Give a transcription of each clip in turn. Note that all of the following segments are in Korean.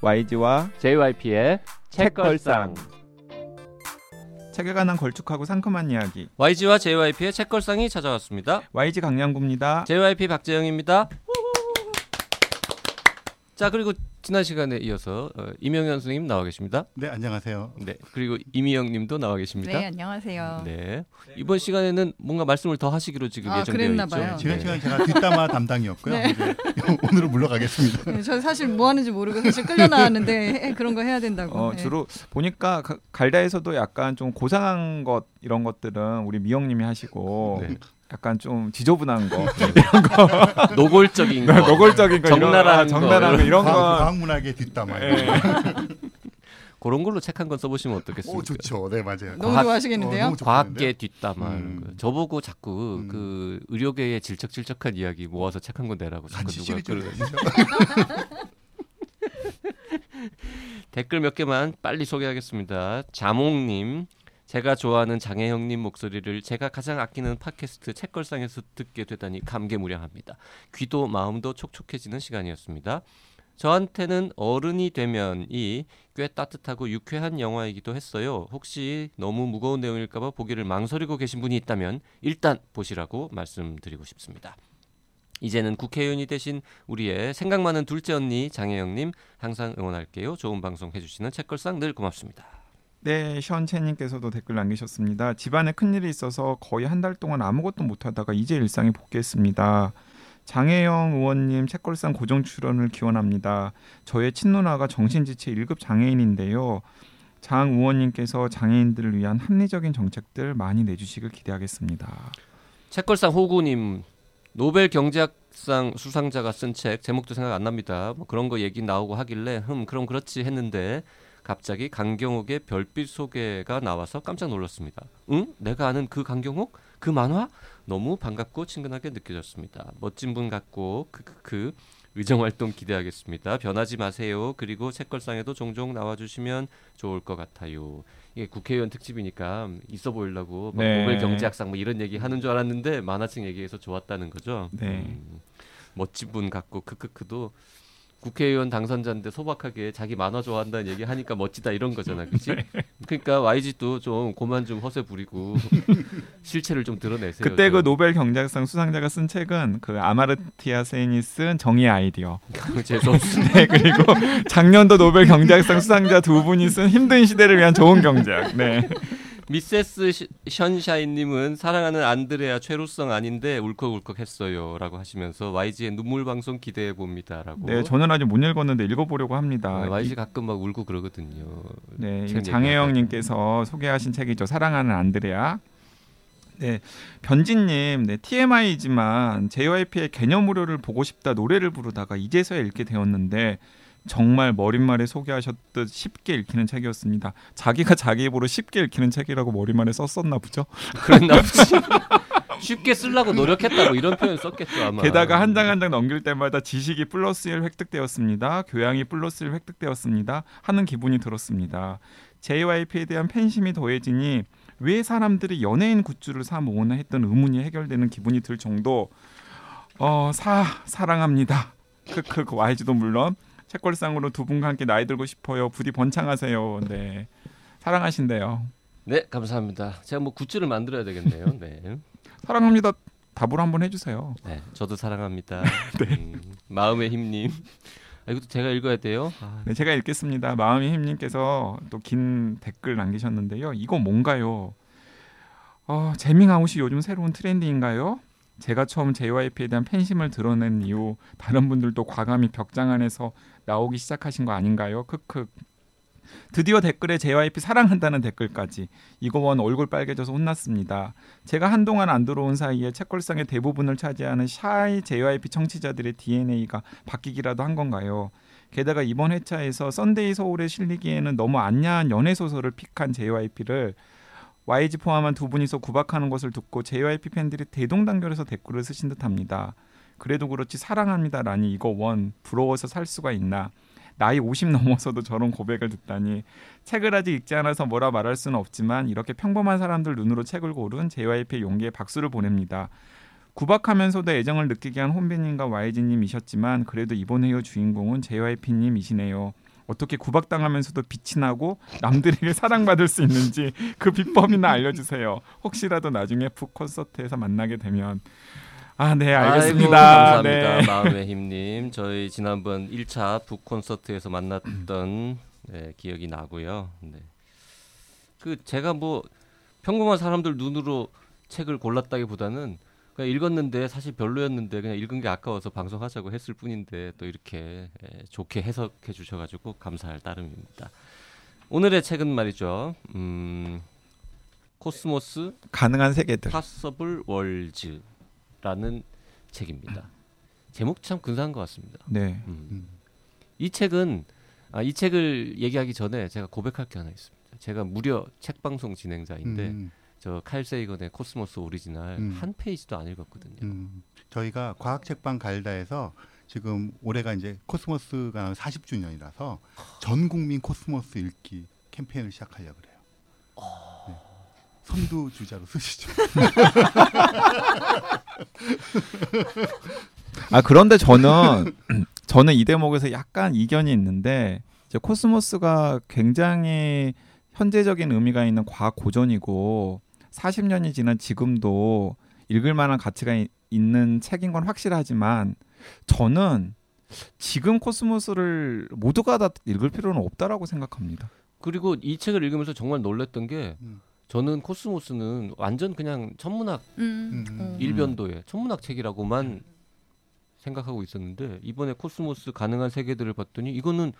YG와 JYP의 책걸상. 책에 관한 걸쭉하고 상큼한 이야기. YG와 JYP의 책걸상이 찾아왔습니다. YG 강량구입니다. JYP 박재영입니다. 자 그리고 지난 시간에 이어서 어, 이명현 선생님 나와 계십니다. 네 안녕하세요. 네 그리고 이미영 님도 나와 계십니다. 네 안녕하세요. 네 이번 시간에는 뭔가 말씀을 더 하시기로 지금 아, 예정되어 그랬나 있죠. 봐요. 지난 네. 시간 제가 뒷담화 담당이었고요. 네. 이제 오늘은 물러가겠습니다. 네, 저 사실 뭐 하는지 모르고 사실 끌려 나왔는데 그런 거 해야 된다고. 어, 네. 주로 보니까 가- 갈다에서도 약간 좀 고상한 것 이런 것들은 우리 미영 님이 하시고 네. 약간 좀 지저분한 거, 노골적인 거, 노골적인 거, 이런, 정나라한 거 이런 과학, 거. 과학문학의 뒷담화. 예. 그런 걸로 책 한 권 써보시면 어떻겠습니까? 오 좋죠. 네 맞아요. 너무 과학- 좋아하시겠는데요? 어, 너무 과학계 뒷담화 음. 이런 거. 저보고 자꾸 음. 그 의료계의 질척질척한 이야기 모아서 책 한 권 내라고 자꾸 누가 시리 좀 그러 해주시죠. 댓글 몇 개만 빨리 소개하겠습니다. 자몽님, 제가 좋아하는 장혜영님 목소리를 제가 가장 아끼는 팟캐스트 책걸상에서 듣게 되다니 감개무량합니다. 귀도 마음도 촉촉해지는 시간이었습니다. 저한테는 어른이 되면이 꽤 따뜻하고 유쾌한 영화이기도 했어요. 혹시 너무 무거운 내용일까봐 보기를 망설이고 계신 분이 있다면 일단 보시라고 말씀드리고 싶습니다. 이제는 국회의원이 되신 우리의 생각 많은 둘째 언니 장혜영님 항상 응원할게요. 좋은 방송 해주시는 책걸상 늘 고맙습니다. 네, 션채님께서도 댓글 남기셨습니다. 집안에 큰 일이 있어서 거의 한 달 동안 아무것도 못하다가 이제 일상에 복귀했습니다. 장혜영 의원님 책걸상 고정 출연을 기원합니다. 저의 친누나가 정신지체 1급 장애인인데요. 장 의원님께서 장애인들을 위한 합리적인 정책들 많이 내주시길 기대하겠습니다. 책걸상 호구님 노벨 경제학상 수상자가 쓴 책 제목도 생각 안 납니다. 뭐 그런 거 얘기 나오고 하길래 흠 그럼 그렇지 했는데 갑자기 강경옥의 별빛 소개가 나와서 깜짝 놀랐습니다. 응? 내가 아는 그 강경옥? 그 만화? 너무 반갑고 친근하게 느껴졌습니다. 멋진 분 같고 크크크 의정 활동 기대하겠습니다. 변하지 마세요. 그리고 책걸상에도 종종 나와주시면 좋을 것 같아요. 이게 국회의원 특집이니까 있어 보이려고 막 네. 노벨 경제학상 뭐 이런 얘기 하는 줄 알았는데 만화책 얘기해서 좋았다는 거죠. 네. 음, 멋진 분 같고 크크크도 국회의원 당선자인데 소박하게 자기 만화 좋아한다는 얘기 하니까 멋지다 이런 거잖아, 그렇지? 네. 그러니까 YG도 좀 고만 좀 허세 부리고 실체를 좀 드러내세요. 그때 그 좀. 노벨 경제학상 수상자가 쓴 책은 그 아마르티아 센이 쓴 정의의 아이디어. 죄송합니다. 네, 그리고 작년도 노벨 경제학상 수상자 두 분이 쓴 힘든 시대를 위한 좋은 경제학. 네. 미세스 시- 션샤인님은 사랑하는 안드레아 최루성 아닌데 울컥울컥했어요라고 하시면서 YG의 눈물 방송 기대해 봅니다라고. 네, 저는 아직 못 읽었는데 읽어보려고 합니다. 아, YG 이- 가끔 막 울고 그러거든요. 네, 장혜영님께서 소개하신 책이죠. 사랑하는 안드레아. 네, 변진님, 네 TMI지만 JYP의 개념 무료를 보고 싶다 노래를 부르다가 이제서야 읽게 되었는데 정말 머릿말에 소개하셨듯 쉽게 읽히는 책이었습니다. 자기가 자기 입으로 쉽게 읽히는 책이라고 머릿말에 썼었나 보죠. 그랬나 보지. 쉽게 쓰려고 노력했다고 이런 표현 썼겠죠 아마. 게다가 한 장 한 장 넘길 때마다 지식이 플러스 1 획득되었습니다. 교양이 플러스 1 획득되었습니다. 하는 기분이 들었습니다. JYP에 대한 팬심이 더해지니 왜 사람들이 연예인 굿즈를 사 모으나 했던 의문이 해결되는 기분이 들 정도 어, 사 사랑합니다. 크크 그 YG도 물론 책걸상으로 두 분과 함께 나이 들고 싶어요. 부디 번창하세요. 네. 사랑하신대요. 네 감사합니다. 제가 뭐 굿즈를 만들어야 되겠네요. 네. 사랑합니다. 답으로 한번 해주세요. 네 저도 사랑합니다. 음, 마음의 힘님. 아, 이것도 제가 읽어야 돼요. 아, 네, 제가 읽겠습니다. 마음의 힘님께서 또 긴 댓글 남기셨는데요. 이거 뭔가요? 어, 재밍아웃이 요즘 새로운 트렌드인가요? 제가 처음 JYP에 대한 팬심을 드러낸 이후 다른 분들도 과감히 벽장 안에서 나오기 시작하신 거 아닌가요? 크크. 드디어 댓글에 JYP 사랑한다는 댓글까지 이거 원 얼굴 빨개져서 혼났습니다. 제가 한동안 안 들어온 사이에 책걸상의 대부분을 차지하는 shy JYP 청취자들의 DNA가 바뀌기라도 한 건가요? 게다가 이번 회차에서 썬데이 서울에 실리기에는 너무 안 야한 연애 소설을 pick한 JYP를 YG 포함한 두 분이서 구박하는 것을 듣고 JYP 팬들이 대동단결해서 댓글을 쓰신 듯합니다. 그래도 그렇지 사랑합니다라니 이거 원 부러워서 살 수가 있나? 나이 50 넘어서도 저런 고백을 듣다니 책을 아직 읽지 않아서 뭐라 말할 수는 없지만 이렇게 평범한 사람들 눈으로 책을 고른 JYP의 용기에 박수를 보냅니다. 구박하면서도 애정을 느끼게 한 혼비님과 YG님이셨지만 그래도 이번 회의 주인공은 JYP님이시네요. 어떻게 구박당하면서도 빛이 나고 남들에게 사랑받을 수 있는지 그 비법이나 알려주세요. 혹시라도 나중에 북 콘서트에서 만나게 되면 아네 아이고, 알겠습니다. 감사합니다. 네. 마음의 힘님. 저희 지난번 1차 북 콘서트에서 만났던 네, 기억이 나고요. 네. 그 제가 뭐 평범한 사람들 눈으로 책을 골랐다기보다는 그냥 읽었는데 사실 별로였는데 그냥 읽은 게 아까워서 방송하자고 했을 뿐인데 또 이렇게 예, 좋게 해석해 주셔가지고 감사할 따름입니다. 오늘의 책은 말이죠. 음, 코스모스 가능한 세계들. Possible Worlds 라는 책입니다. 제목 참 근사한 것 같습니다. 네. 음. 음. 이 책은 아, 이 책을 얘기하기 전에 제가 고백할 게 하나 있습니다. 제가 무려 책 방송 진행자인데 음, 저 칼 세이건의 코스모스 오리지널 음. 한 페이지도 안 읽었거든요. 음. 저희가 과학 책방 갈다에서 지금 올해가 이제 코스모스가 40주년이라서 전 국민 코스모스 읽기 캠페인을 시작하려 그래요. 네. 선두 주자로 서시죠. 아 그런데 저는 저는 이 대목에서 약간 이견이 있는데 이제 코스모스가 굉장히 현재적인 의미가 있는 과학 고전이고 40년이 지난 지금도 읽을 만한 가치가 이- 있는 책인 건 확실하지만 저는 지금 코스모스를 모두가 다 읽을 필요는 없다라고 생각합니다. 그리고 이 책을 읽으면서 정말 놀랐던 게 음. 저는 코스모스는 완전 그냥 천문학 음. 음. 어. 일변도의 천문학 책이라고만 생각하고 있었는데 이번에 코스모스 가능한 세계들을 봤더니 이거는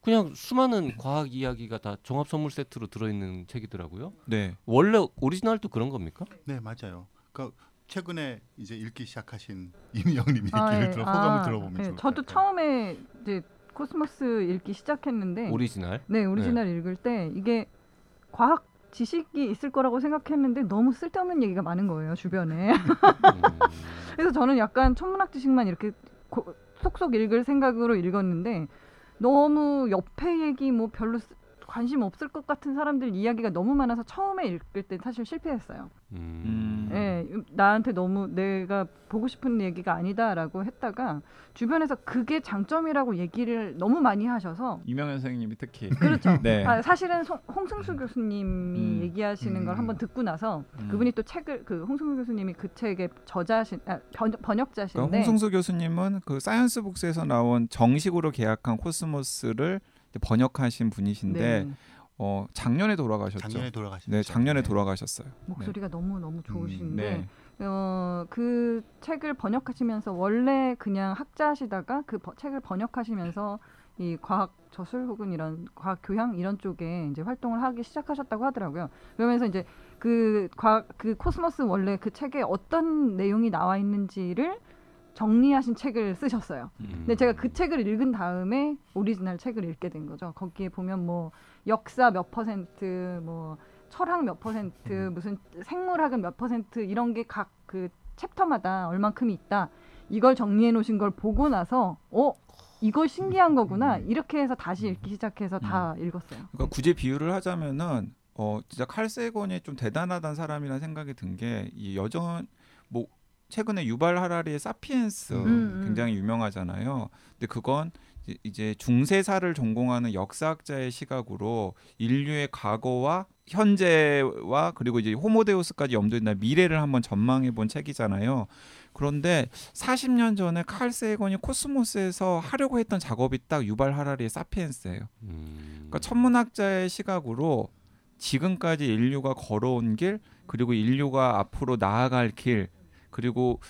그냥 수많은 과학 이야기가 다 종합 선물 세트로 들어있는 책이더라고요. 네. 원래 오리지널도 그런 겁니까? 네 맞아요. 그러니까 최근에 이제 읽기 시작하신 이민영님 얘기를 아, 예. 들어 소감을 아, 들어보면 예. 좋을 것 저도. 처음에 이제 코스모스 읽기 시작했는데 오리지널. 네 오리지널 읽을 때 이게 과학 지식이 있을 거라고 생각했는데 너무 쓸데없는 얘기가 많은 거예요 주변에. 음, 그래서 저는 약간 천문학 지식만 이렇게 고- 속속 읽을 생각으로 읽었는데 너무 옆에 얘기 뭐 별로 쓰- 관심 없을 것 같은 사람들 이야기가 너무 많아서 처음에 읽을 때 사실 실패했어요. 음. 예, 나한테 너무 내가 보고 싶은 얘기가 아니다라고 했다가 주변에서 그게 장점이라고 얘기를 너무 많이 하셔서 이명현 선생님이 특히 그렇죠. 네. 아, 사실은 송- 홍승수 교수님이 음. 얘기하시는 걸 음. 한번 듣고 나서 음. 그분이 또 책을 그 홍승수 교수님이 그 책의 저자신 아, 번, 번역자신데 그러니까 홍승수 교수님은 그 사이언스북스에서 나온 정식으로 계약한 코스모스를 번역하신 분이신데 네, 어, 작년에 돌아가셨죠. 작년에 돌아가신 네, 작년에 돌아가셨어요. 목소리가 너무 너무 좋으신데 네. 어, 그 책을 번역하시면서 원래 그냥 학자시다가 그 버- 책을 번역하시면서 이 과학 저술 혹은 이런 과학 교양 이런 쪽에 이제 활동을 하기 시작하셨다고 하더라고요. 그러면서 이제 그 과학 그 코스모스 원래 그 책에 어떤 내용이 나와 있는지를 정리하신 책을 쓰셨어요. 음. 근데 제가 그 책을 읽은 다음에 오리지널 책을 읽게 된 거죠. 거기에 보면 뭐 역사 몇 퍼센트, 뭐 철학 몇 퍼센트, 무슨 생물학은 몇 퍼센트 이런 게 각 그 chapter마다 얼만큼이 있다. 이걸 정리해 놓으신 걸 보고 나서 어 이거 신기한 거구나 이렇게 해서 다시 읽기 시작해서 다 읽었어요. 그러니까 굳이 비유를 하자면은 어 진짜 칼 세곤이 좀 대단하다는 사람이라는 생각이 든 게 이 여전 뭐 최근에 유발 하라리의 사피엔스 음, 음. 굉장히 유명하잖아요. 근데 그건 이제- 중세사를 전공하는 역사학자의 시각으로 인류의 과거와 현재와 그리고 이제 호모데우스까지 염두에 둔 미래를 한번 전망해 본 책이잖아요. 그런데 40년 전에 칼 세이건이 코스모스에서 하려고 했던 작업이 딱 유발 하라리의 사피엔스예요. 음. 그러니까 천문학자의 시각으로 지금까지 인류가 걸어온 길 그리고 인류가 앞으로 나아갈 길 그리고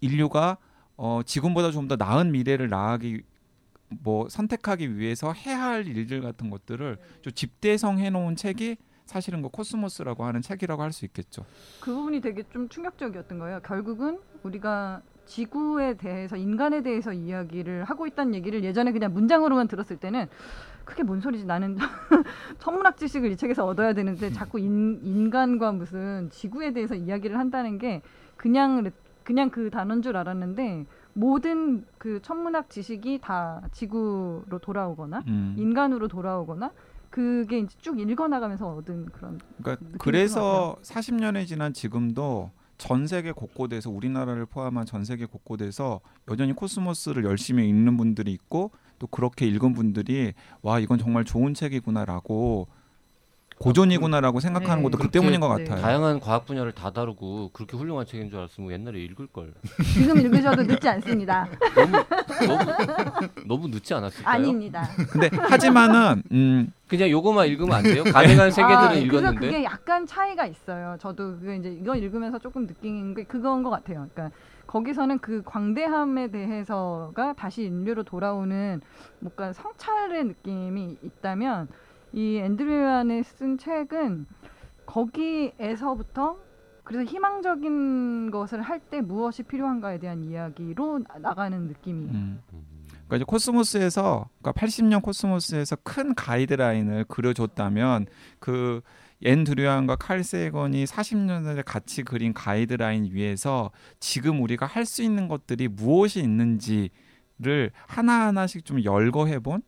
인류가 어, 지금보다 좀 더 나은 미래를 나아기 뭐 선택하기 위해서 해야 할 일들 같은 것들을 좀 집대성 해 놓은 책이 사실은 그 코스모스라고 하는 책이라고 할 수 있겠죠. 그 부분이 되게 좀 충격적이었던 거예요. 결국은 우리가 지구에 대해서 인간에 대해서 이야기를 하고 있다는 얘기를 예전에 그냥 문장으로만 들었을 때는 그게 뭔 소리지 나는 천문학 지식을 이 책에서 얻어야 되는데 자꾸 인, 인간과 무슨 지구에 대해서 이야기를 한다는 게 그냥 레- 그냥 그 단어인 줄 알았는데 모든 그 천문학 지식이 다 지구로 돌아오거나 음. 인간으로 돌아오거나 그게 이제 쭉 읽어나가면서 얻은 그런 그러니까 그래서 40년이 지난 지금도 전 세계 곳곳에서 우리나라를 포함한 전 세계 곳곳에서 여전히 코스모스를 열심히 읽는 분들이 있고 또 그렇게 읽은 분들이 와 이건 정말 좋은 책이구나라고 고전이구나라고 생각하는 네. 것도 그 때문인 것 네. 같아요. 다양한 과학 분야를 다 다루고 그렇게 훌륭한 책인 줄 알았으면 옛날에 읽을 걸. 지금 읽으셔도 늦지 않습니다. 너무 너무 너무 늦지 않았을까요? 아닙니다. 근데 하지만은 음, 그냥 요거만 읽으면 안 돼요? 가능한 세계들은 아, 읽었는데. 그게 약간 차이가 있어요. 저도 그게 이제 이거 읽으면서 조금 느낀 게 그건 것 같아요. 그러니까 거기서는 그 광대함에 대해서가 다시 인류로 돌아오는 뭔가 성찰의 느낌이 있다면 이 앤드류안이 쓴 책은 거기에서부터 그래서 희망적인 것을 할 때 무엇이 필요한가에 대한 이야기로 나- 나가는 느낌이에요. 음. 음. 그러니까 이제 코스모스에서 그러니까 80년 코스모스에서 큰 가이드라인을 그려줬다면 그 앤 드류안과 칼 세이건이 40년 전에 같이 그린 가이드라인 위에서 지금 우리가 할 수 있는 것들이 무엇이 있는지를 하나하나씩 좀 열거해본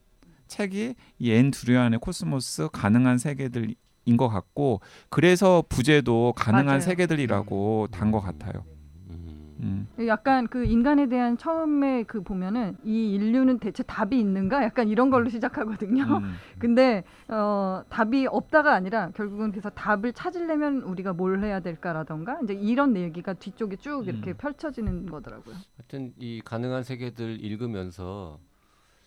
책이 이 앤 드류안의 코스모스 가능한 세계들 인 것 같고 그래서 부제도 가능한 맞아요. 세계들이라고 단 것 같아요. 음. 음. 약간 그 인간에 대한 처음에 그 보면은 이 인류는 대체 답이 있는가? 약간 이런 걸로 시작하거든요. 음. 근데 어, 답이 없다가 아니라 결국은 그래서 답을 찾으려면 우리가 뭘 해야 될까라던가 이제 이런 얘기가 뒤쪽에 쭉 이렇게 음. 펼쳐지는 거더라고요. 하여튼 이 가능한 세계들 읽으면서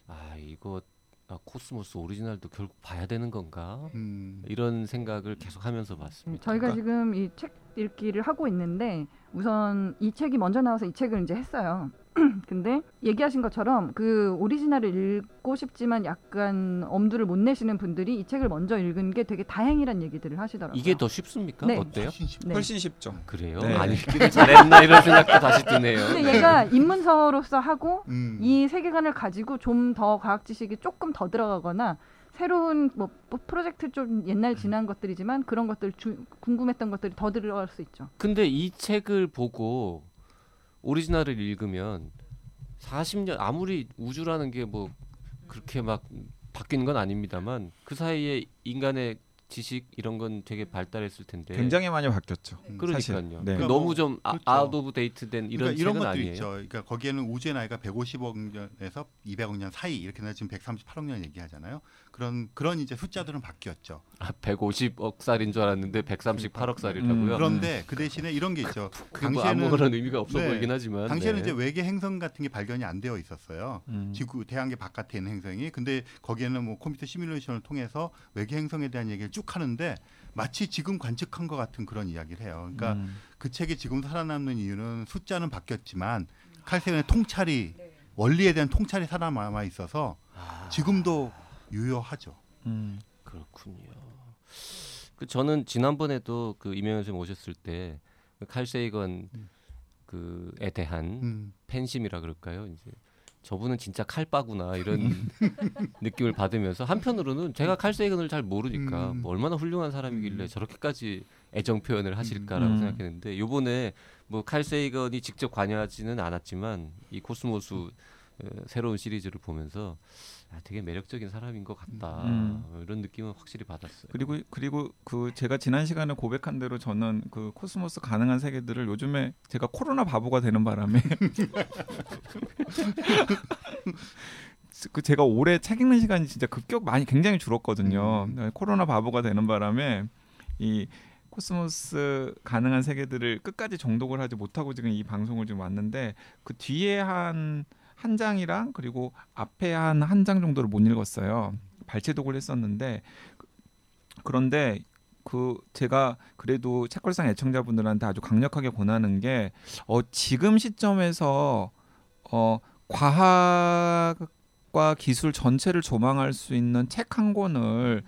아 이거 아, 코스모스 오리지널도 결국 봐야 되는 건가? 음. 이런 생각을 계속 하면서 봤습니다. 저희가 그러니까- 지금 이 책 읽기를 하고 있는데 우선 이 책이 먼저 나와서 이 책을 이제 했어요. 근데 얘기하신 것처럼 그 오리지널을 읽고 싶지만 약간 엄두를 못 내시는 분들이 이 책을 먼저 읽은 게 되게 다행이란 얘기들을 하시더라고요. 이게 더 쉽습니까? 네. 어때요? 훨씬 쉽- 네. 훨씬 쉽죠. 그래요? 네. 안 읽기를 잘했나 이런 생각도 다시 드네요. 근데 얘가 입문서로서 하고 음. 이 세계관을 가지고 좀 더 과학 지식이 조금 더 들어가거나 새로운 뭐, 뭐 프로젝트 좀 옛날 지난 것들이지만 그런 것들 주, 궁금했던 것들이 더 들어갈 수 있죠. 근데 이 책을 보고 오리지널을 읽으면 40년 아무리 우주라는 게 뭐 그렇게 막 바뀌는 건 아닙니다만 그 사이에 인간의 지식 이런 건 되게 발달했을 텐데 굉장히 많이 바뀌었죠. 음. 그러니까요. 사실. 네. 그 그러니까 너무 뭐, 좀 아, 그렇죠. out of date된 이런 그러니까 이런 것도 아니에요. 있죠. 그러니까 거기에는 우주의 나이가 150억 년에서 200억 년 사이 이렇게 해서 지금 138억 년 얘기하잖아요. 그런 그런 이제 숫자들은 바뀌었죠. 아, 150억 살인 줄 알았는데 138억 살이라고요. 음, 그런데 그 대신에 이런 게 있죠. 그게 뭐 당시에는 아무런 의미가 없어 네. 보이긴 하지만 당시에는 네. 이제 외계 행성 같은 게 발견이 안 되어 있었어요. 음. 지구 태양계 바깥에 있는 행성이 근데 거기에는 뭐 컴퓨터 시뮬레이션을 통해서 외계 행성에 대한 얘기를 쭉 하는데 마치 지금 관측한 것 같은 그런 이야기를 해요. 그러니까 음. 그 책이 지금 살아남는 이유는 숫자는 바뀌었지만 칼세건의 통찰이 원리에 대한 통찰이 살아남아 있어서 아, 지금도 유효하죠. 음. 그렇군요. 그 저는 지난번에도 그 이명현 선생 오셨을 때그 칼세이건 음. 그에 대한 음. 팬심이라 그럴까요? 이제 저분은 진짜 칼빠구나 이런 느낌을 받으면서 한편으로는 제가 칼세이건을 잘 모르니까 음. 뭐 얼마나 훌륭한 사람이길래 음. 저렇게까지 애정 표현을 하실까라고 음. 생각했는데 요번에 뭐 칼세이건이 직접 관여하지는 않았지만 이 코스모스 어, 새로운 시리즈를 보면서 아, 되게 매력적인 사람인 것 같다 음. 어, 이런 느낌은 확실히 받았어요. 그리고 그리고 그 제가 지난 시간에 고백한 대로 저는 그 코스모스 가능한 세계들을 요즘에 제가 코로나 바보가 되는 바람에 그 제가 올해 책 읽는 시간이 진짜 급격 많이 굉장히 줄었거든요. 음. 코로나 바보가 되는 바람에 이 코스모스 가능한 세계들을 끝까지 정독을 하지 못하고 지금 이 방송을 지금 왔는데 그 뒤에 한 한 장이랑 그리고 앞에 한 한 장 정도를 못 읽었어요. 발췌독을 했었는데 그- 그런데 그 제가 그래도 책걸상 애청자분들한테 아주 강력하게 권하는 게 어, 지금 시점에서 어, 과학과 기술 전체를 조망할 수 있는 책 한 권을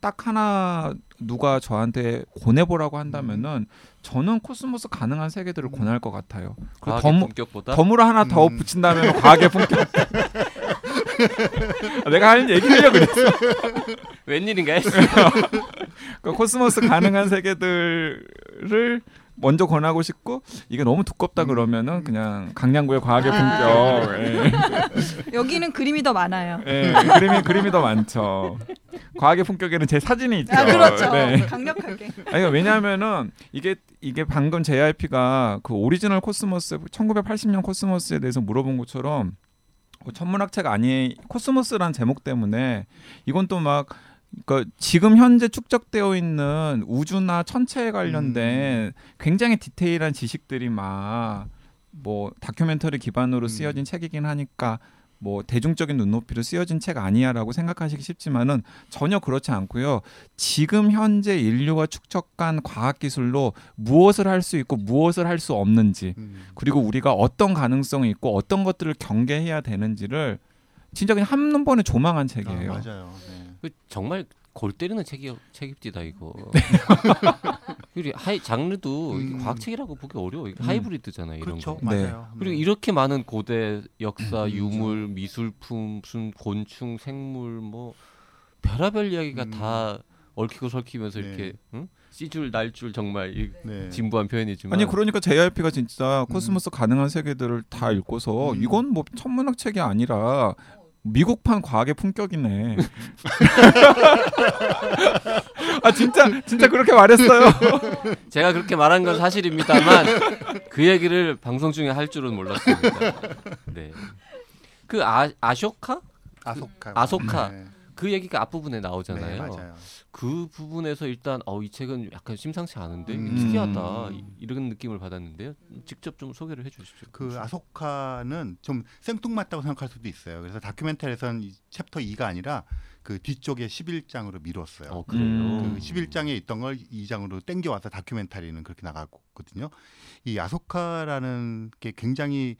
딱 하나 누가 저한테 권해보라고 한다면은 저는 코스모스 가능한 세계들을 권할 것 같아요. 그리고 과학의 덤, 품격보다 덤으로 하나 더 음. 붙인다면 과학의 품격. 내가 할 얘기를 그랬어. 웬일인가 했어. 그 코스모스 가능한 세계들을 먼저 권하고 싶고 이게 너무 두껍다 그러면은 그냥 강양구의 과학의 아. 품격. 예. 여기는 그림이 더 많아요. 예, 그림이 그림이 더 많죠. 과학의 품격에는 제 사진이 있죠. 아 그렇죠. 네. 강력하게. 아니 왜냐하면은 이게 이게 방금 JYP가 그 오리지널 코스모스 1980년 코스모스에 대해서 물어본 것처럼 뭐 천문학책 아니 코스모스란 제목 때문에 이건 또 막 그러니까 지금 현재 축적되어 있는 우주나 천체에 관련된 굉장히 디테일한 지식들이 막 뭐 다큐멘터리 기반으로 음. 쓰여진 책이긴 하니까 뭐 대중적인 눈높이로 쓰여진 책 아니야라고 생각하시기 쉽지만은 전혀 그렇지 않고요. 지금 현재 인류가 축적한 과학 기술로 무엇을 할 수 있고 무엇을 할 수 없는지 음. 그리고 우리가 어떤 가능성이 있고 어떤 것들을 경계해야 되는지를 진짜 그냥 한 번에 조망한 아, 책이에요. 맞아요. 네. 그 정말 골 때리는 책이 책입디다 이거. 네. 그리고 하이 장르도 음. 과학책이라고 보기 어려워. 이게 음. 하이브리드잖아요 이런 그렇죠. 거. 맞아요. 그리고 네. 이렇게 많은 고대 역사, 음. 유물, 미술품, 무슨 곤충, 생물 뭐 별의별 이야기가 음. 다 얽히고 설키면서 네. 이렇게 응? 씨줄 날줄 정말 이 네. 진부한 표현이지만 아니 그러니까 JYP가 진짜 코스모스 가능한 세계들을 다 읽고서 음. 이건 뭐 천문학 책이 아니라 미국판 과학의 품격이네. 아 진짜 진짜 그렇게 말했어요. 제가 그렇게 말한 건 사실입니다만 그 얘기를 방송 중에 할 줄은 몰랐습니다. 네. 그 아, 아쇼카 아소카. 아소카. 네. 그 얘기가 앞부분에 네, 나오잖아요. 맞아요. 그 부분에서 일단 어, 이 책은 약간 심상치 않은데 음. 특이하다 이- 이런 느낌을 받았는데요. 직접 좀 소개를 해주시죠. 그 아소카는 좀 생뚱맞다고 생각할 수도 있어요. 그래서 다큐멘터리에서는 이 챕터 2가 아니라 그 뒤쪽에 11장으로 미뤘어요. 어 그래요. 음. 그 11장에 있던 걸 2장으로 땡겨와서 다큐멘터리는 그렇게 나갔거든요. 이 아소카라는 게 굉장히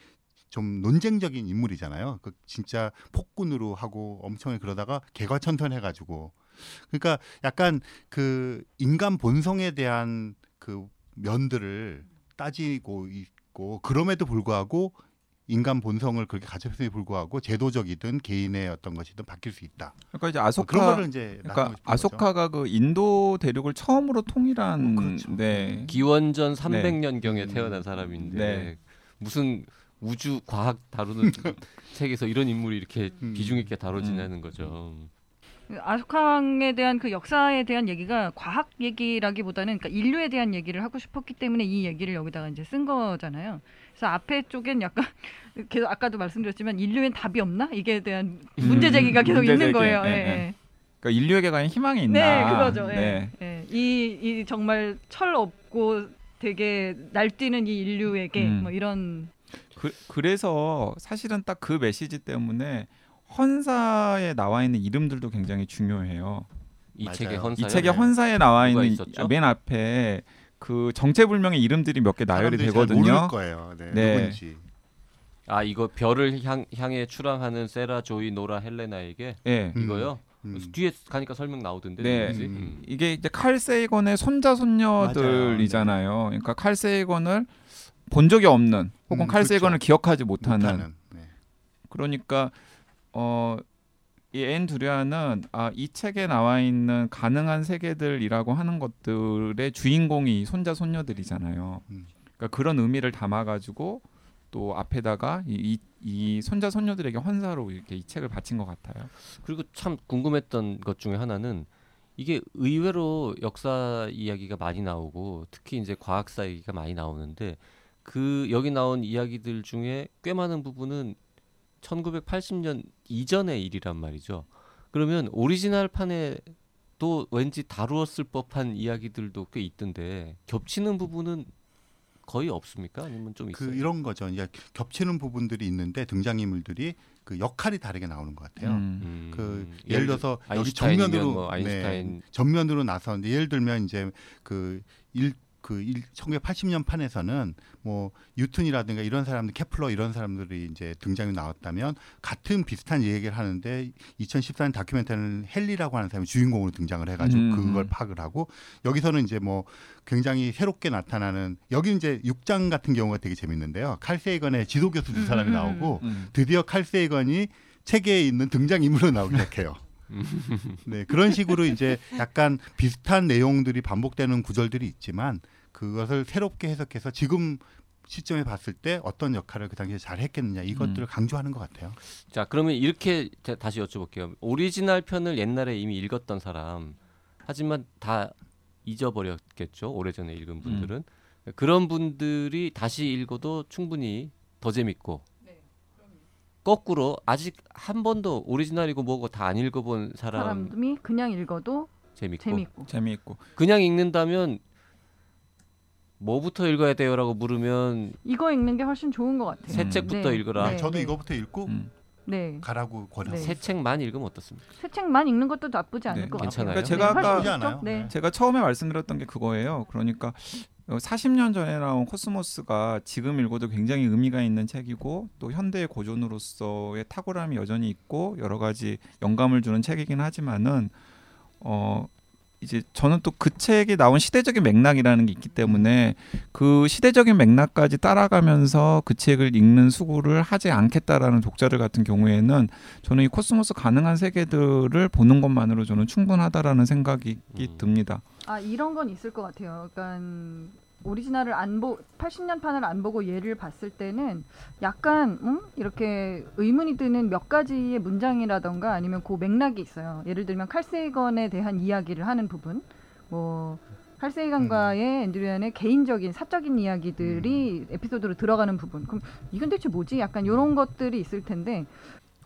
좀 논쟁적인 인물이잖아요. 그 진짜 폭군으로 하고 엄청 그러다가 개과천선 해가지고 그러니까 약간 그 인간 본성에 대한 그 면들을 따지고 있고 그럼에도 불구하고 인간 본성을 그렇게 가졌음에 불구하고 제도적이든 개인의 어떤 것이든 바뀔 수 있다. 그러니까 이제 뭐 아소카 그런 거를 이제 그러니까 싶은 거죠. 아소카가 그 인도 대륙을 처음으로 통일한 어, 그렇죠. 네. 기원전 300년 경에 음. 태어난 사람인데 네. 무슨 우주 과학 다루는 책에서 이런 인물이 이렇게 음. 비중 있게 다뤄지냐는 거죠. 아소카왕에 대한 그 역사에 대한 얘기가 과학 얘기라기보다는 그러니까 인류에 대한 얘기를 하고 싶었기 때문에 이 얘기를 여기다가 이제 쓴 거잖아요. 그래서 앞에 쪽엔 약간 계속 아까도 말씀드렸지만 인류엔 답이 없나 이게 대한 문제 제기가 음, 계속 문제 있는 제기. 거예요. 예, 예, 예. 예. 그러니까 인류에게 과연 희망이 있나? 네, 그거죠. 예. 네. 예. 이, 이 정말 철 없고 되게 날뛰는 이 인류에게 음. 뭐 이런 그, 그래서 사실은 딱 그 메시지 때문에 헌사에 나와 있는 이름들도 굉장히 중요해요. 이. 책의 헌사 이 책의 헌사에 나와 있는 있었죠? 맨 앞에 그 정체불명의 이름들이 몇 개 나열이 되거든요. 모를 거예요. 네. 네. 누군지. 아 이거 별을 향, 향해 출항하는 세라 조이 노라 헬레나에게 예. 음. 이거요. 음. 뒤에 가니까 설명 나오던데. 네. 음. 음. 이게 이제 칼 세이건의 손자 손녀들이잖아요. 그러니까 칼 세이건을 본 적이 없는 혹은 음, 칼 그렇죠. 기억하지 못하는 못하는. 네. 그러니까 어, 이앤 두리안은 아, 이 책에 나와 있는 가능한 세계들이라고 하는 것들의 주인공이 손자 손녀들이잖아요. 음. 그러니까 그런 의미를 담아가지고 또 앞에다가 이, 이, 이 손자 손녀들에게 헌사로 이렇게 이 책을 바친 것 같아요. 그리고 참 궁금했던 것 중에 하나는 이게 의외로 역사 이야기가 많이 나오고 특히 이제 과학사 얘기가 많이 나오는데 그 여기 나온 이야기들 중에 꽤 많은 부분은 1980년 이전의 일이란 말이죠. 그러면 오리지널 판에도 왠지 다루었을 법한 이야기들도 꽤 있던데 겹치는 부분은 거의 없습니까? 아니면 좀 있어요? 그 이런 거죠. 이제 겹치는 부분들이 있는데 등장인물들이 그 역할이 다르게 나오는 것 같아요. 음. 음, 그 예를 들어서 여기 아인슈타인이면 정면으로 뭐 아인슈타인 네, 전면으로 나서는데 예를 들면 이제 그 일 그 일, 1980년 판에서는 뭐 뉴턴이라든가 이런 사람들 케플러 이런 사람들이 이제 등장이 나왔다면 같은 비슷한 얘기를 하는데 2014년 다큐멘터리는 헨리라고 하는 사람이 주인공으로 등장을 해가지고 음, 그걸 음. 파악을 하고 여기서는 이제 뭐 굉장히 새롭게 나타나는 여기 이제 6장 같은 경우가 되게 재밌는데요. 칼 세이건의 지도 교수 두 사람이 음, 음, 나오고 음. 드디어 칼 세이건이 책에 있는 등장 인물로 나오기 시작해요. 네 그런 식으로 이제 약간 비슷한 내용들이 반복되는 구절들이 있지만 그것을 새롭게 해석해서 지금 시점에 봤을 때 어떤 역할을 그 당시에 잘 했겠느냐 이것들을 강조하는 것 같아요. 자 그러면 이렇게 자- 다시 여쭤볼게요. 오리지널 편을 옛날에 이미 읽었던 사람 하지만 다 잊어버렸겠죠. 오래전에 읽은 분들은 그런 분들이 다시 읽어도 충분히 더 재밌고 거꾸로 아직 한 번도 오리지널이고 뭐고 다 안 읽어본 사람 사람이 그냥 읽어도 재밌고 재밌고. 재미있고 그냥 읽는다면 뭐부터 읽어야 돼요라고 물으면 이거 읽는 게 훨씬 좋은 것 같아요. 새 음. 책부터 네. 읽어라. 네, 저도 네. 이거부터 읽고 음. 네. 가라고 권해요. 네. 새 책만 읽으면 어떻습니까? 새 책만 읽는 것도 나쁘지 않을 네, 것 괜찮아요. 같아요. 그러니까 제가 네, 아까-? 네. 제가 처음에 말씀드렸던 게 그거예요. 그러니까 40년 전에 나온 코스모스가 지금 읽어도 굉장히 의미가 있는 책이고 또 현대의 고전으로서의 탁월함이 여전히 있고 여러 가지 영감을 주는 책이긴 하지만은 어 이제 저는 또 그 책이 나온 시대적인 맥락이라는 게 있기 때문에 그 시대적인 맥락까지 따라가면서 그 책을 읽는 수고를 하지 않겠다라는 독자들 같은 경우에는 저는 이 코스모스 가능한 세계들을 보는 것만으로 저는 충분하다라는 생각이 음. 듭니다. 아 이런 건 있을 것 같아요. 그러니까 오리지널을 안 보, 80년 판을 안 보고 얘를 봤을 때는 약간 음? 이렇게 의문이 드는 몇 가지의 문장이라던가 아니면 그 맥락이 있어요. 예를 들면 칼세이건에 대한 이야기를 하는 부분, 뭐 칼세이건과의 앤 드루얀의 개인적인 사적인 이야기들이 에피소드로 들어가는 부분. 그럼 이건 대체 뭐지? 약간 이런 것들이 있을 텐데.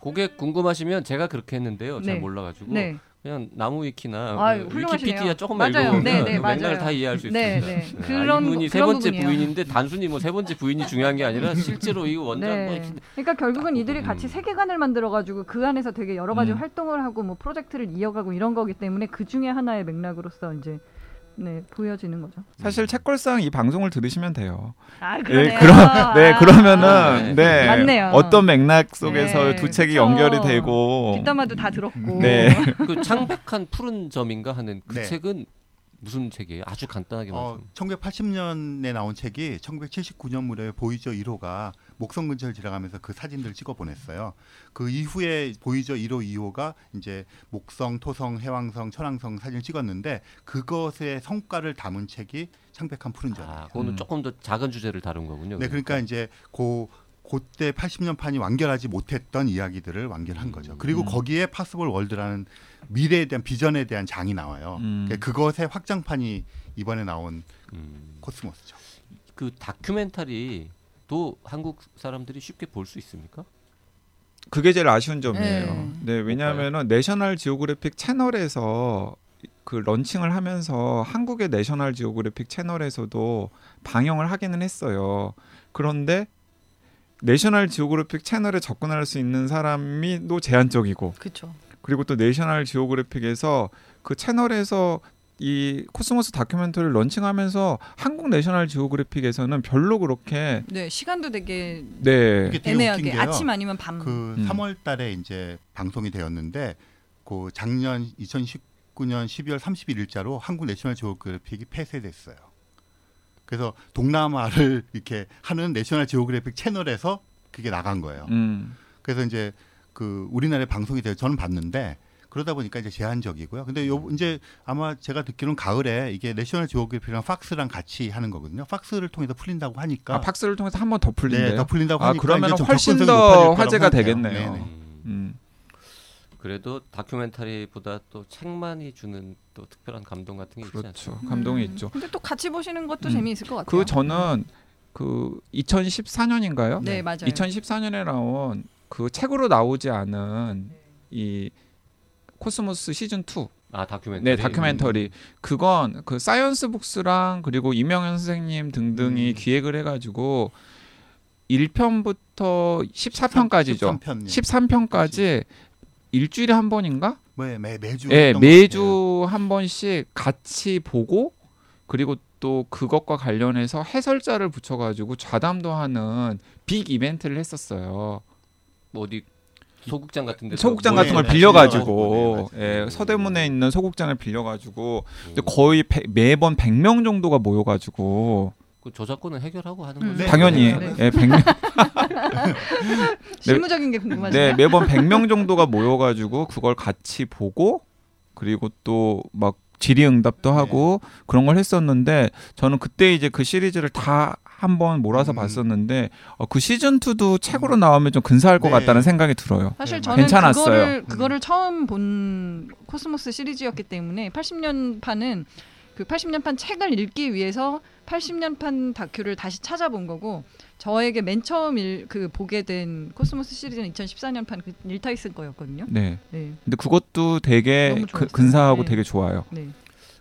그게 궁금하시면 제가 그렇게 했는데요. 잘 네. 몰라가지고 네, 그냥 나무 위키나 아유, 그. 위키피디아 조금만 맞아요. 읽어보면 네, 네, 그 맥락을 맞아요. 다 이해할 수 네, 있습니다. 네. 네. 그런 아, 이분이 세 번째 부분이에요. 부인인데 단순히 뭐 세 번째 부인이 중요한 게 아니라 실제로 이 원작 뭐 네. 그러니까 결국은 딱 이들이 보고, 같이 음. 세계관을 만들어가지고 그 안에서 되게 여러 가지 음. 활동을 하고 뭐 프로젝트를 이어가고 이런 거기 때문에 그 중에 하나의 맥락으로서 이제 네 보여지는 거죠. 사실 책걸상 이 방송을 들으시면 돼요. 아 예, 그러네요. 그럼 네 아, 그러면은 네, 맞네요. 어떤 맥락 속에서 네, 두 책이 그쵸. 연결이 되고 뒷담화도 다 들었고. 네. 그 창백한 푸른 점인가 하는 그 네. 책은 무슨 책이에요? 아주 간단하게 어, 말씀. 1980년에 나온 책이 1979년 무렵에 보이저 1호가 목성 근처를 지나가면서 그 사진들을 찍어 보냈어요. 그 이후에 보이저 1호, 2호가 이제 목성, 토성, 해왕성, 천왕성 사진을 찍었는데 그것의 성과를 담은 책이 창백한 푸른 점이에요. 아, 그거는 음. 조금 더 작은 주제를 다룬 거군요. 네, 그러니까 이제 고 그 때 80년 판이 완결하지 못했던 이야기들을 완결한 거죠. 그리고 음. 거기에 Possible World라는 미래에 대한 비전에 대한 장이 나와요. 음. 그러니까 그것의 확장판이 이번에 나온 음, 코스모스죠. 그 다큐멘터리도 한국 사람들이 쉽게 볼 수 있습니까? 그게 제일 아쉬운 점이에요. 네. 네, 왜냐하면은 내셔널 지오그래픽 채널에서 그 런칭을 하면서 한국의 내셔널 지오그래픽 채널에서도 방영을 하기는 했어요. 그런데 내셔널 지오그래픽 채널에 접근할 수 있는 사람이 또 제한적이고 그렇죠. 그리고 또 내셔널 지오그래픽에서 그 채널에서 이 코스모스 다큐멘터리를 런칭하면서 한국 내셔널 지오그래픽에서는 별로 그렇게 네 시간도 되게 네 애매하게 게요. 아침 아니면 밤. 그 음. 3월 달에 이제 방송이 되었는데 그 작년 2019년 12월 31일자로 한국 내셔널 지오그래픽이 폐쇄됐어요. 그래서 동남아를 이렇게 하는 내셔널 지오그래픽 채널에서 그게 나간 거예요. 음. 그래서 이제 그 우리나라에 방송이 돼서 저는 봤는데 그러다 보니까 이제 제한적이고요. 근데 요 이제 아마 제가 듣기로는 가을에 이게 내셔널 지오그래픽이랑 팍스랑 같이 하는 거거든요. 팍스를 통해서 풀린다고 하니까 아 팍스를 통해서 한 번 더 풀린대요. 네, 더 풀린다고 아 하니까 그러면 훨씬 더 화제가. 되겠네요. 네네. 음, 음. 그래도 다큐멘터리보다 또 책만이 주는 또 특별한 감동 같은 게 있지 그렇죠. 않습니까? 감동이 음. 있죠. 근데 또 같이 보시는 것도 음. 재미있을 것 같아요. 그 저는 그 2014년인가요? 네 맞아요. 2014년에 나온 그 책으로 나오지 않은 이 코스모스 시즌 2. 아 다큐멘터리. 네, 다큐멘터리. 그건 그 사이언스 북스랑 그리고 이명현 선생님 등등이 음. 기획을 해 가지고 1편부터 14편까지죠. 13편. 13편까지 일주일에 한 번인가? 매, 매 매주 예, 같아요. 매주 한 번씩 같이 보고 그리고 또 그것과 관련해서 해설자를 붙여가지고 좌담도 하는 빅 이벤트를 했었어요. 뭐 어디 소극장 같은 데 소극장 같은 걸 네, 빌려가지고 네. 예, 서대문에 있는 소극장을 빌려가지고 음. 거의 배- 매번 100명 정도가 모여가지고 그 저작권은 해결하고 하는 음. 거죠. 네, 당연히 네, 네. 예, 100명 실무적인 게 궁금하시네요. 네, 매번 100명 정도가 모여가지고 그걸 같이 보고 그리고 또 막 질의응답도 네. 하고 그런 걸 했었는데 저는 그때 이제 그 시리즈를 다 한번 몰아서 음. 봤었는데 어, 그 시즌 2도 책으로 나오면 좀 근사할 것 네. 같다는 생각이 들어요. 사실 네, 저는 괜찮았어요. 그거를 그거를 처음 본 코스모스 시리즈였기 때문에 80년 판은 그 80년 판 책을 읽기 위해서 80년판 다큐를 다시 찾아본 거고 저에게 맨 처음 일, 그 보게 된 코스모스 시리즈는 2014년판 그 닐 타이슨 거였거든요. 네. 네, 근데 그것도 되게 그. 근사하고 네. 되게 좋아요. 네.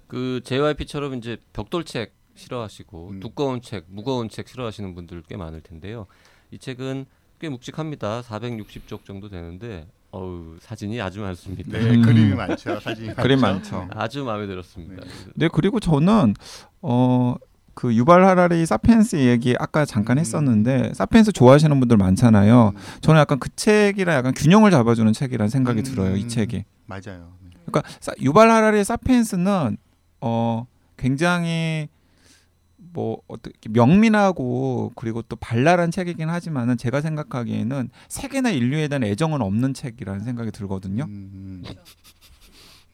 그 JYP처럼 이제 벽돌책 싫어하시고 음. 두꺼운 책, 무거운 책 싫어하시는 분들 꽤 많을 텐데요. 이 책은 꽤 묵직합니다. 460쪽 정도 되는데 어우 사진이 아주 많습니다. 네, 음. 그림이 많죠. 사진이 그림 많죠. 많죠. 아주 마음에 들었습니다. 네 그리고 저는 어. 그 유발 하라리 사피엔스 얘기 아까 잠깐 음. 했었는데 사피엔스 좋아하시는 분들 많잖아요. 음, 저는 약간 그 책이랑 약간 균형을 잡아주는 책이라는 생각이 음. 들어요. 이 책이. 맞아요. 네. 그러니까 사- 유발 하라리의 사피엔스는 어 굉장히 뭐 어떻게 명민하고 그리고 또 발랄한 책이긴 하지만은 제가 생각하기에는 세계나 인류에 대한 애정은 없는 책이라는 생각이 들거든요. 음, 음.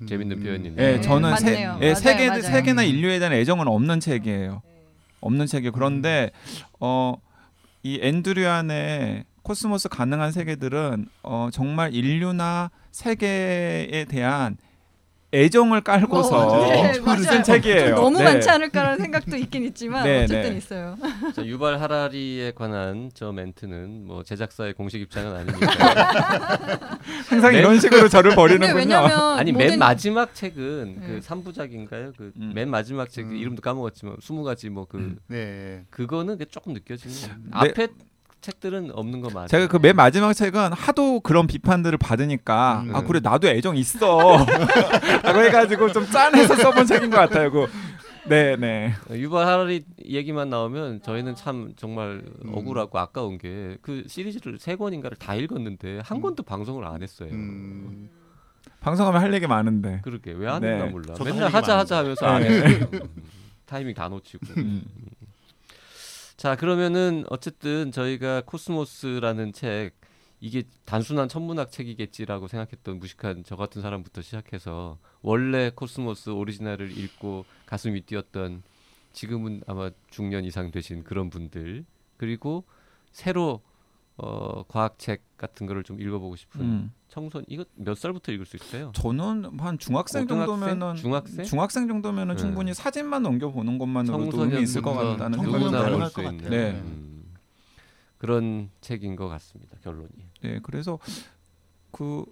음, 재밌는 음. 표현이네요. 예, 네, 저는 세, 맞네요. 예, 맞아요, 세계 맞아요. 세계나 인류에 대한 애정은 없는 책이에요. 없는 책이에요. 그런데 어 이 앤 드루얀의 코스모스 가능한 세계들은 어 정말 인류나 세계에 대한 애정을 깔고서 어, 네, 쓴. 책이에요. 좀 너무 네. 많지 않을까라는 생각도 있긴 있지만 네, 어쨌든 네. 있어요. 자, 유발 하라리에 관한 저 멘트는 뭐 제작사의 공식 입장은 아니니까. 항상 맨- 이런 식으로 저를 버리는군요. 왜냐면 아니 모든 맨 마지막 책은 네. 그 3부작인가요? 그 음. 맨 마지막 책 음. 이름도 까먹었지만 20가지 뭐그 네. 그거는 그 조금 느껴지는 거. 네. 앞에 책들은 없는 거 맞아요. 제가 그 맨 마지막 책은 하도 그런 비판들을 받으니까 음. 아 그래 나도 애정 있어 라고 해가지고 좀 짠해서 써본 책인 것 같아요. 그 네네 유발 하라리 얘기만 나오면 저희는 참 정말 음. 억울하고 아까운 게 그 시리즈를 세 권인가를 다 읽었는데 한 음. 권도 방송을 안 했어요. 음, 방송하면 할 얘기 많은데 그렇게 왜안 네. 했나 몰라. 저도 맨날 하자 하자 하면서 안 네. 음. 타이밍 다 놓치고. 음. 자 그러면은 어쨌든 저희가 코스모스라는 책 이게 단순한 천문학 책이겠지라고 생각했던 무식한 저 같은 사람부터 시작해서 원래 코스모스 오리지널을 읽고 가슴이 뛰었던 지금은 아마 중년 이상 되신 그런 분들 그리고 새로 어, 과학책 같은 거를 좀 읽어보고 싶은 음. 청소년 이거 몇 살부터 읽을 수 있어요? 저는 한 중학생? 정도면은 중학생? 중학생 정도면은 네. 충분히 사진만 넘겨보는 것만으로도 의미 있을 것 같다는 생각이 누구나 들어요. 볼할수것 있는. 네. 음, 그런 책인 것 같습니다. 결론이. 네, 그래서 그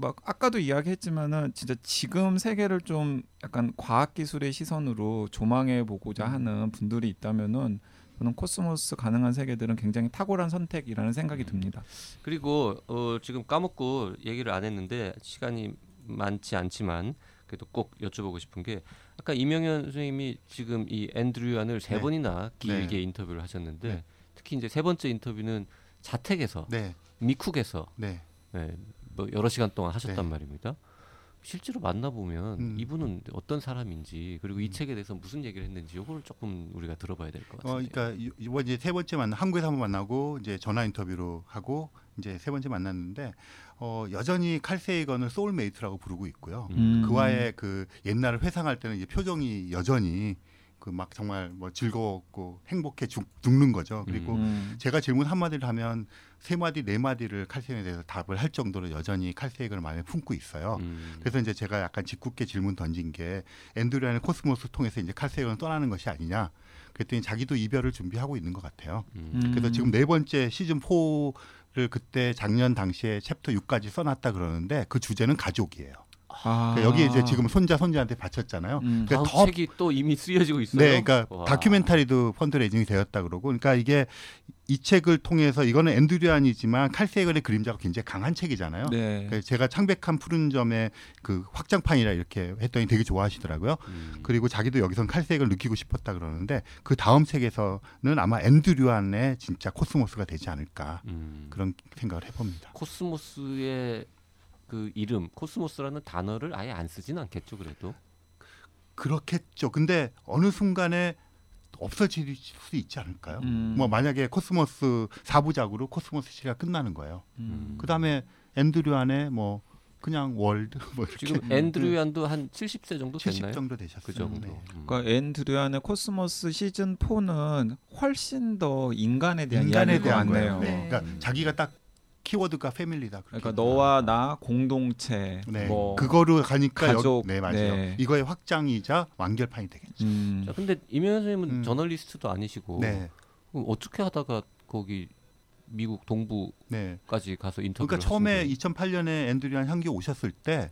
막 아까도 이야기했지만은 진짜 지금 세계를 좀 약간 과학 기술의 시선으로 조망해 보고자 하는 분들이 있다면은 저는 코스모스 가능한 세계들은 굉장히 탁월한 선택이라는 생각이 듭니다. 그리고 어, 지금 까먹고 얘기를 안 했는데 시간이 많지 않지만 그래도 꼭 여쭤보고 싶은 게 아까 이명현 선생님이 지금 이 앤 드루얀을 세 네. 번이나 길게 네. 인터뷰를 하셨는데 네. 특히 이제 세 번째 인터뷰는 자택에서 네. 미쿡에서 네. 네, 뭐 여러 시간 동안 하셨단 네. 말입니다. 실제로 만나 보면 음. 이분은 어떤 사람인지 그리고 이 음. 책에 대해서 무슨 얘기를 했는지 이걸 조금 우리가 들어봐야 될것 어, 같습니다. 그러니까 이- 이번 이제 세 번째 만나 한국에서 한번 만나고 이제 전화 인터뷰로 하고 이제 세 번째 만났는데 어, 여전히 칼 세이건을 soulmate라고 부르고 있고요. 음. 그와의 그 옛날을 회상할 때는 이제 표정이 여전히 그 막 정말 뭐 즐거웠고 행복해 죽, 죽는 거죠. 그리고 음. 제가 질문 한 마디를 하면 세 마디 네 마디를 칼 세이건에 대해서 답을 할 정도로 여전히 칼 세이건을 마음에 품고 있어요. 음. 그래서 이제 제가 약간 짓궂게 질문 던진 게 앤 드루얀의 코스모스 통해서 이제 칼 세이건을 떠나는 것이 아니냐. 그랬더니 자기도 이별을 준비하고 있는 것 같아요. 음. 음. 그래서 지금 네 번째 시즌 4를 그때 작년 당시에 챕터 6까지 써놨다 그러는데 그 주제는 가족이에요. 아. 그러니까 여기 이제 지금 손자 손자한테 바쳤잖아요. 음. 그러니까 더 책이 또 이미 쓰여지고 있어요. 네, 그러니까 와. 다큐멘터리도 fundraising이 되었다 그러고, 그러니까 이게 이 책을 통해서 이거는 앤 드루얀이지만 칼 세이건의 그림자가 굉장히 강한 책이잖아요. 네. 그래서 제가 창백한 푸른 점의 그 확장판이라 이렇게 했더니 되게 좋아하시더라고요. 음. 그리고 자기도 여기선 칼색을 느끼고 싶었다 그러는데 그 다음 책에서는 아마 앤 드루얀의 진짜 코스모스가 되지 않을까 음. 그런 생각을 해봅니다. 코스모스의 그 이름 코스모스라는 단어를 아예 안 쓰진 않겠죠 그래도 그렇겠죠. 근데 어느 순간에 없어질 수 있지 않을까요? 음. 뭐 만약에 코스모스 사부작으로 코스모스 시가 끝나는 거예요. 음. 그 다음에 앤 드루얀의 뭐 그냥 world 뭐 이렇게 지금 앤 드루얀도 한 70세 정도 70 됐나요? 정도 되셨어요. 그 정도. 네. 음. 그러니까 앤 드루얀의 코스모스 시즌 4는 훨씬 더 인간에 대한 인간에 대한. 거예요. 네. 네. 그러니까 자기가 딱 키워드가 family다. 그러니까 너와 나 공동체 네. 뭐 그거로 가니까 여- 가족, 네 맞아요. 네. 이거의 확장이자 완결판이 되겠죠. 음, 자, 근데 이명현 선생님은 음. 저널리스트도 아니시고 네, 그럼 어떻게 하다가 거기 미국 동부까지 네. 가서 인터뷰를 그러니까 처음에 하신 거예요? 2008년에 앤드류안 향기 오셨을 때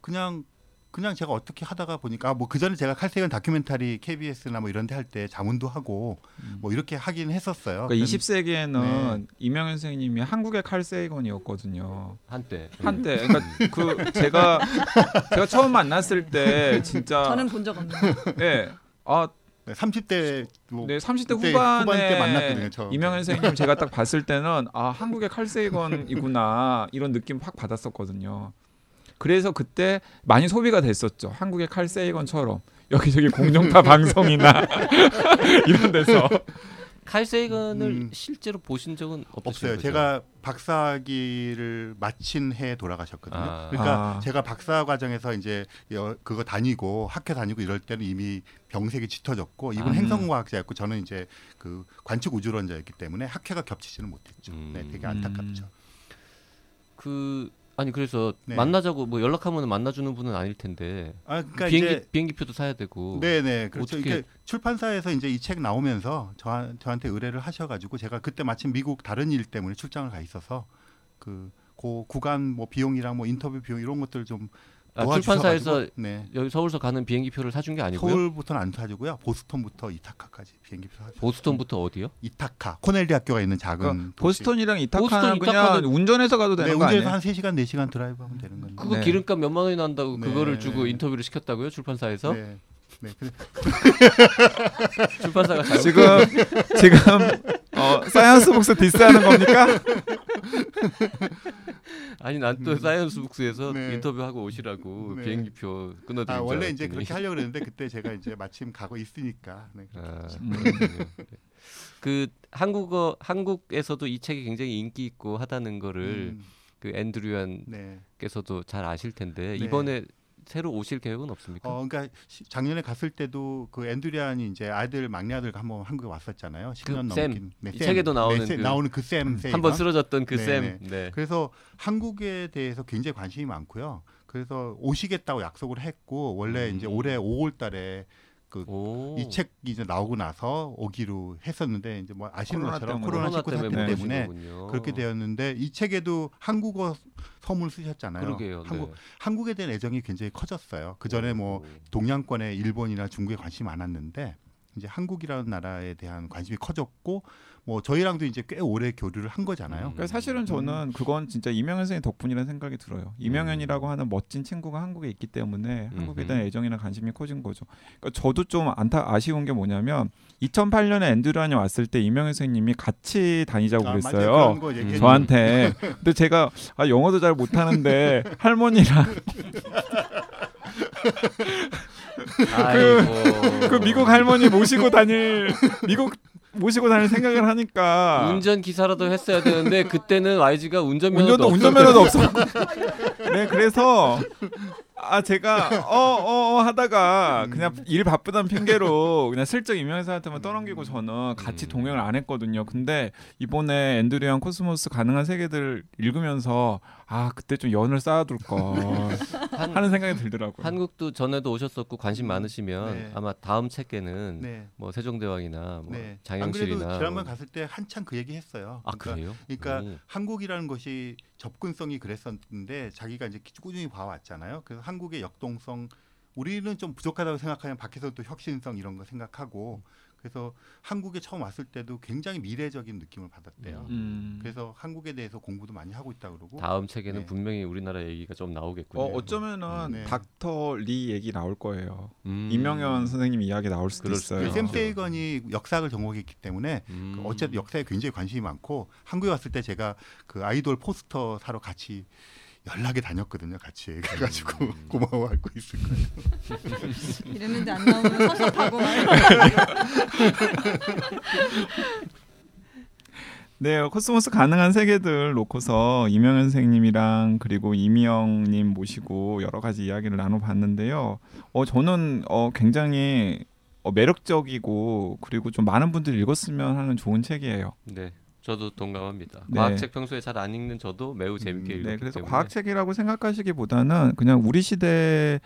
그냥 그냥 제가 어떻게 하다가 보니까 뭐 그 전에 제가 칼세건 다큐멘터리 KBS나 뭐 이런 데 할 때 자문도 하고 뭐 이렇게 하긴 했었어요. 그러니까 20세기에는 네. 이명현 선생님이 한국의 칼 세이건이었거든요. 한때 한때 그러니까 그 제가 제가 처음 만났을 때 진짜 저는 본 적 없네요. 예. 아, 네, 30대 뭐 네, 30대 그때 후반에 후반 때 만났거든요, 저. 이명현 선생님 제가 딱 봤을 때는 아, 한국의 칼 세이건이구나 이런 느낌 확 받았었거든요. 그래서 그때 많이 소비가 됐었죠. 한국의 칼 세이건처럼 여기저기 공중파 방송이나 이런 데서 칼 세이건을 음. 실제로 보신 적은 없어요. 거죠? 제가 박사학위를 마친 해에 돌아가셨거든요. 아. 그러니까 아. 제가 박사 과정에서 이제 여- 그거 다니고 학회 다니고 이럴 때는 이미 병색이 짙어졌고 이분 아. 행성과학자였고 저는 이제 그 관측 우주론자였기 때문에 학회가 겹치지는 못했죠. 음. 네, 되게 안타깝죠. 그 아니 그래서 네. 만나자고 뭐 연락하면 만나주는 분은 아닐 텐데 아, 그러니까 비행기 이제 비행기표도 사야 되고 네네 그렇죠. 어떻게- 이게 출판사에서 이제 이 책 나오면서 저, 저한테 의뢰를 하셔가지고 제가 그때 마침 미국 다른 일 때문에 출장을 가 있어서 그, 그 구간 뭐 비용이랑 뭐 인터뷰 비용 이런 것들 좀 아, 출판사에서 네. 여기 서울서 가는 비행기 표를 사준 게 아니고요. 서울부터는 안 사주고요. 보스턴부터 이타카까지 비행기 표 사주. 보스턴부터 어디요? 이타카 코넬 대학교가 있는 작은 그러니까. 보스턴이랑 보스턴, 이타카는 그냥 이타카는 운전해서 가도 네, 되는 거 운전해서 아니에요? 한 3시간 4시간 드라이브 하면 되는 건데. 그거 네. 기름값 몇만 원이 난다고 네. 그거를 주고 인터뷰를 시켰다고요? 출판사에서? 네. 네. 출판사가 잘못 지금 지금 어, 사이언스 북스 디스하는 겁니까? 아니 난 또 사이언스 북스에서 네. 인터뷰하고 오시라고 네. 비행기표 끊어드린 아, 줄 원래 이제. 그렇게 하려고 그랬는데 그때 제가 이제 마침 가고 있으니까. 네. 아, 음. 그렇군요. 그 한국어 한국에서도 이 책이 굉장히 인기 있고 하다는 거를 음, 그 앤 드루얀께서도 네. 잘 아실 텐데 네. 이번에 새로 오실 계획은 없습니까? 어, 그러니까 시- 작년에 갔을 때도 그 앤 드루얀이 이제 아들 막내 아들과 한번 한국에 왔었잖아요. 10년 그 샘. 넘긴. 네, 이. 책에도 나오는 네, 샘, 그- 나오는 그샘 한번 쓰러졌던 그 네, 쌤. 네. 네. 그래서 한국에 대해서 굉장히 관심이 많고요. 그래서 오시겠다고 약속을 했고 원래 음. 이제 올해 5월달에 오. 이 책이 이제 나오고 나서 오기로 했었는데 이제 뭐 아시는 코로나 것처럼 때문에. 코로나 코로나 19 때문에 사태 못 때문에 오시는군요. 그렇게 되었는데 이 책에도 한국어 서문 쓰셨잖아요. 그러게요. 한국 네. 한국에 대한 애정이 굉장히 커졌어요. 그 전에 뭐 오. 동양권에 일본이나 중국에 관심이 많았는데 이제 한국이라는 나라에 대한 관심이 커졌고 뭐 저희랑도 이제 꽤 오래 교류를 한 거잖아요. 음. 그러니까 사실은 저는 그건 진짜 이명현 선생님 덕분이라는 생각이 들어요. 이명현이라고 하는 멋진 친구가 한국에 있기 때문에 한국에 대한. 애정이나 관심이 커진 거죠. 그러니까 저도 좀 안타 아쉬운 게 뭐냐면 2008년에 앤드류안이 왔을 때 이명현 선생님이 같이 다니자고 아. 그랬어요. 저한테. 근데 제가 아, 영어도 잘 못하는데 할머니랑 아이고. 그 미국 할머니 모시고 다닐 미국 모시고 다닐 생각을 하니까 운전 기사라도 했어야 되는데 그때는 YG가 운전면허도 운전도. 운전면허도 없었고. 네, 그래서 아 제가 어어 어, 하다가 그냥 일 바쁘다는 핑계로 그냥 슬쩍 이명현사한테만 떠넘기고 저는 같이 음. 동행을 안 했거든요. 근데 이번에 앤 드루얀 코스모스 가능한 세계들 읽으면서 아 그때 좀 연을 쌓아둘 걸 한, 하는 생각이 들더라고요. 한국도 전에도 오셨었고 관심 많으시면 네. 아마 다음 책에는 네. 뭐 세종대왕이나 뭐 네. 안 장영실이나 그래도 지난번 뭐- 갔을 때 한참 그 얘기 했어요. 아 그래요? 그러니까 오. 한국이라는 것이 접근성이 그랬었는데 자기가 이제 꾸준히 봐왔잖아요. 그래서 한국의 역동성 우리는 좀 부족하다고 생각하면 밖에서 또 혁신성 이런 거 생각하고 그래서 한국에 처음 왔을 때도 굉장히 미래적인 느낌을 받았대요. 음. 그래서 한국에 대해서 공부도 많이 하고 있다 그러고 다음 책에는 네. 분명히 우리나라 얘기가 좀 나오겠군요. 어 어쩌면은 네. 닥터 리 얘기 나올 거예요. 음. 이명현 선생님 이야기 나올 수도 있어요. 샘 세이건이 역사학을 전공했기 때문에 음. 그 어쨌든 역사에 굉장히 관심이 많고 한국에 왔을 때 제가 그 아이돌 포스터 사러 같이 연락에 다녔거든요. 같이 그래가지고 음. 고마워하고 있을 거예요. 이랬는데 안 나오면 섭섭하고 막 네, 코스모스 가능한 세계들 놓고서 이명현 선생님이랑 그리고 이미영님 모시고 여러 가지 이야기를 나눠봤는데요. 어, 저는 어, 굉장히 어, 매력적이고 그리고 좀 많은 분들이 읽었으면 하는 좋은 책이에요. 네. 저도 동감합니다. 네. 과학책 평소에 잘 안 읽는 저도 매우 재밌게 음, 읽었기 네, 그래서 때문에 과학책이라고 생각하시기보다는 그냥 우리 시대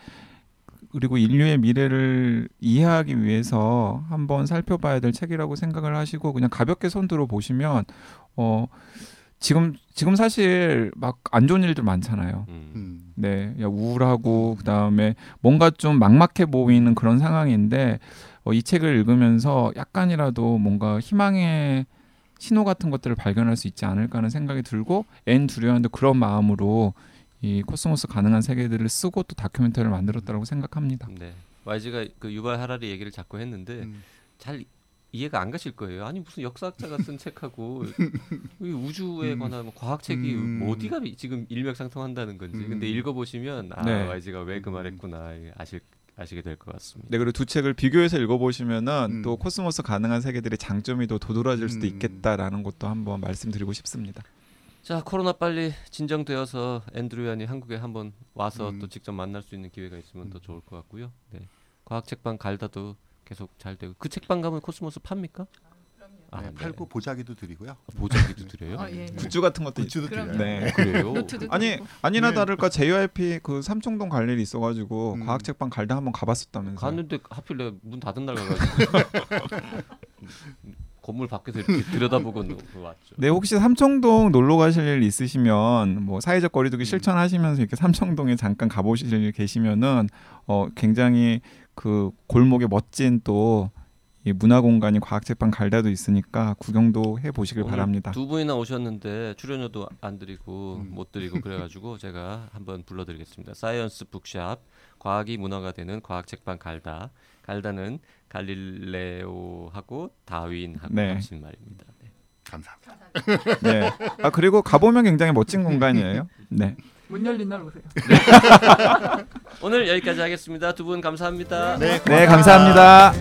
그리고 인류의 미래를 이해하기 위해서 한번 살펴봐야 될 책이라고 생각을 하시고 그냥 가볍게 손들어 보시면 어 지금 지금 사실 막 안 좋은 일들 많잖아요. 음. 음. 네, 야, 우울하고 그 다음에 뭔가 좀 막막해 보이는 그런 상황인데 어, 이 책을 읽으면서 약간이라도 뭔가 희망의 신호 같은 것들을 발견할 수 있지 않을까 하는 생각이 들고 앤 드루얀도 그런 마음으로 이 코스모스 가능한 세계들을 쓰고 또 다큐멘터리를 만들었다고 생각합니다. 네. YG가 그 유발 하라리 얘기를 자꾸 했는데 음. 잘 이해가 안 가실 거예요. 아니 무슨 역사학자가 쓴 책하고 이 우주에 음. 관한 뭐 과학책이 음. 뭐 어디가 미- 지금 일맥상통한다는 건지. 음. 근데 읽어보시면 아 네. YG가 왜그 음. 말했구나 이게 아실 아시게 될 것 같습니다. 네, 그리고 두 책을 비교해서 읽어보시면은 음. 또 코스모스 가능한 세계들의 장점이 더 도드라질 수도 음. 있겠다라는 것도 한번 말씀드리고 싶습니다. 자 코로나 빨리 진정되어서 앤 드루얀이 한국에 한번 와서 음. 또 직접 만날 수 있는 기회가 있으면 더 음. 좋을 것 같고요. 네. 과학 책방 갈다도 계속 잘 되고 그 책방 가면 코스모스 팝니까? 아, 네, 팔고 보자기도 드리고요. 보자기도 드려요. 어, 예. 굿즈 같은 것도 굿즈도. 드려요. 네. 그래요? 아니. 아니나 네. 다를까 JYP 그 삼청동 갈 일이 있어가지고 음. 과학책방 갈다 한번 가봤었다면서. 갔는데 하필 내가 문 닫은 날 가가지고 건물 밖에서 이렇게 들여다보고 노- 왔죠. 네 혹시 삼청동 놀러 가실 일 있으시면 뭐 사회적 거리두기 음. 실천하시면서 이렇게 삼청동에 잠깐 가보실 일 계시면은 어 굉장히 그 골목에 멋진 또 이 문화 공간이 과학책방 갈다도 있으니까 구경도 해 보시길 바랍니다. 두 분이나 오셨는데 출연료도 안 드리고 음. 못 드리고 그래가지고 제가 한번 불러드리겠습니다. Science Bookshop 과학이 문화가 되는 과학 책방 갈다. 갈다는 갈릴레오하고 다윈하고 네. 합친 말입니다. 네. 감사합니다. 네. 아 그리고 가보면 굉장히 멋진 공간이에요. 네. 문 열린 날 오세요. 오늘 여기까지 하겠습니다. 두 분 감사합니다. 네, 네 감사합니다.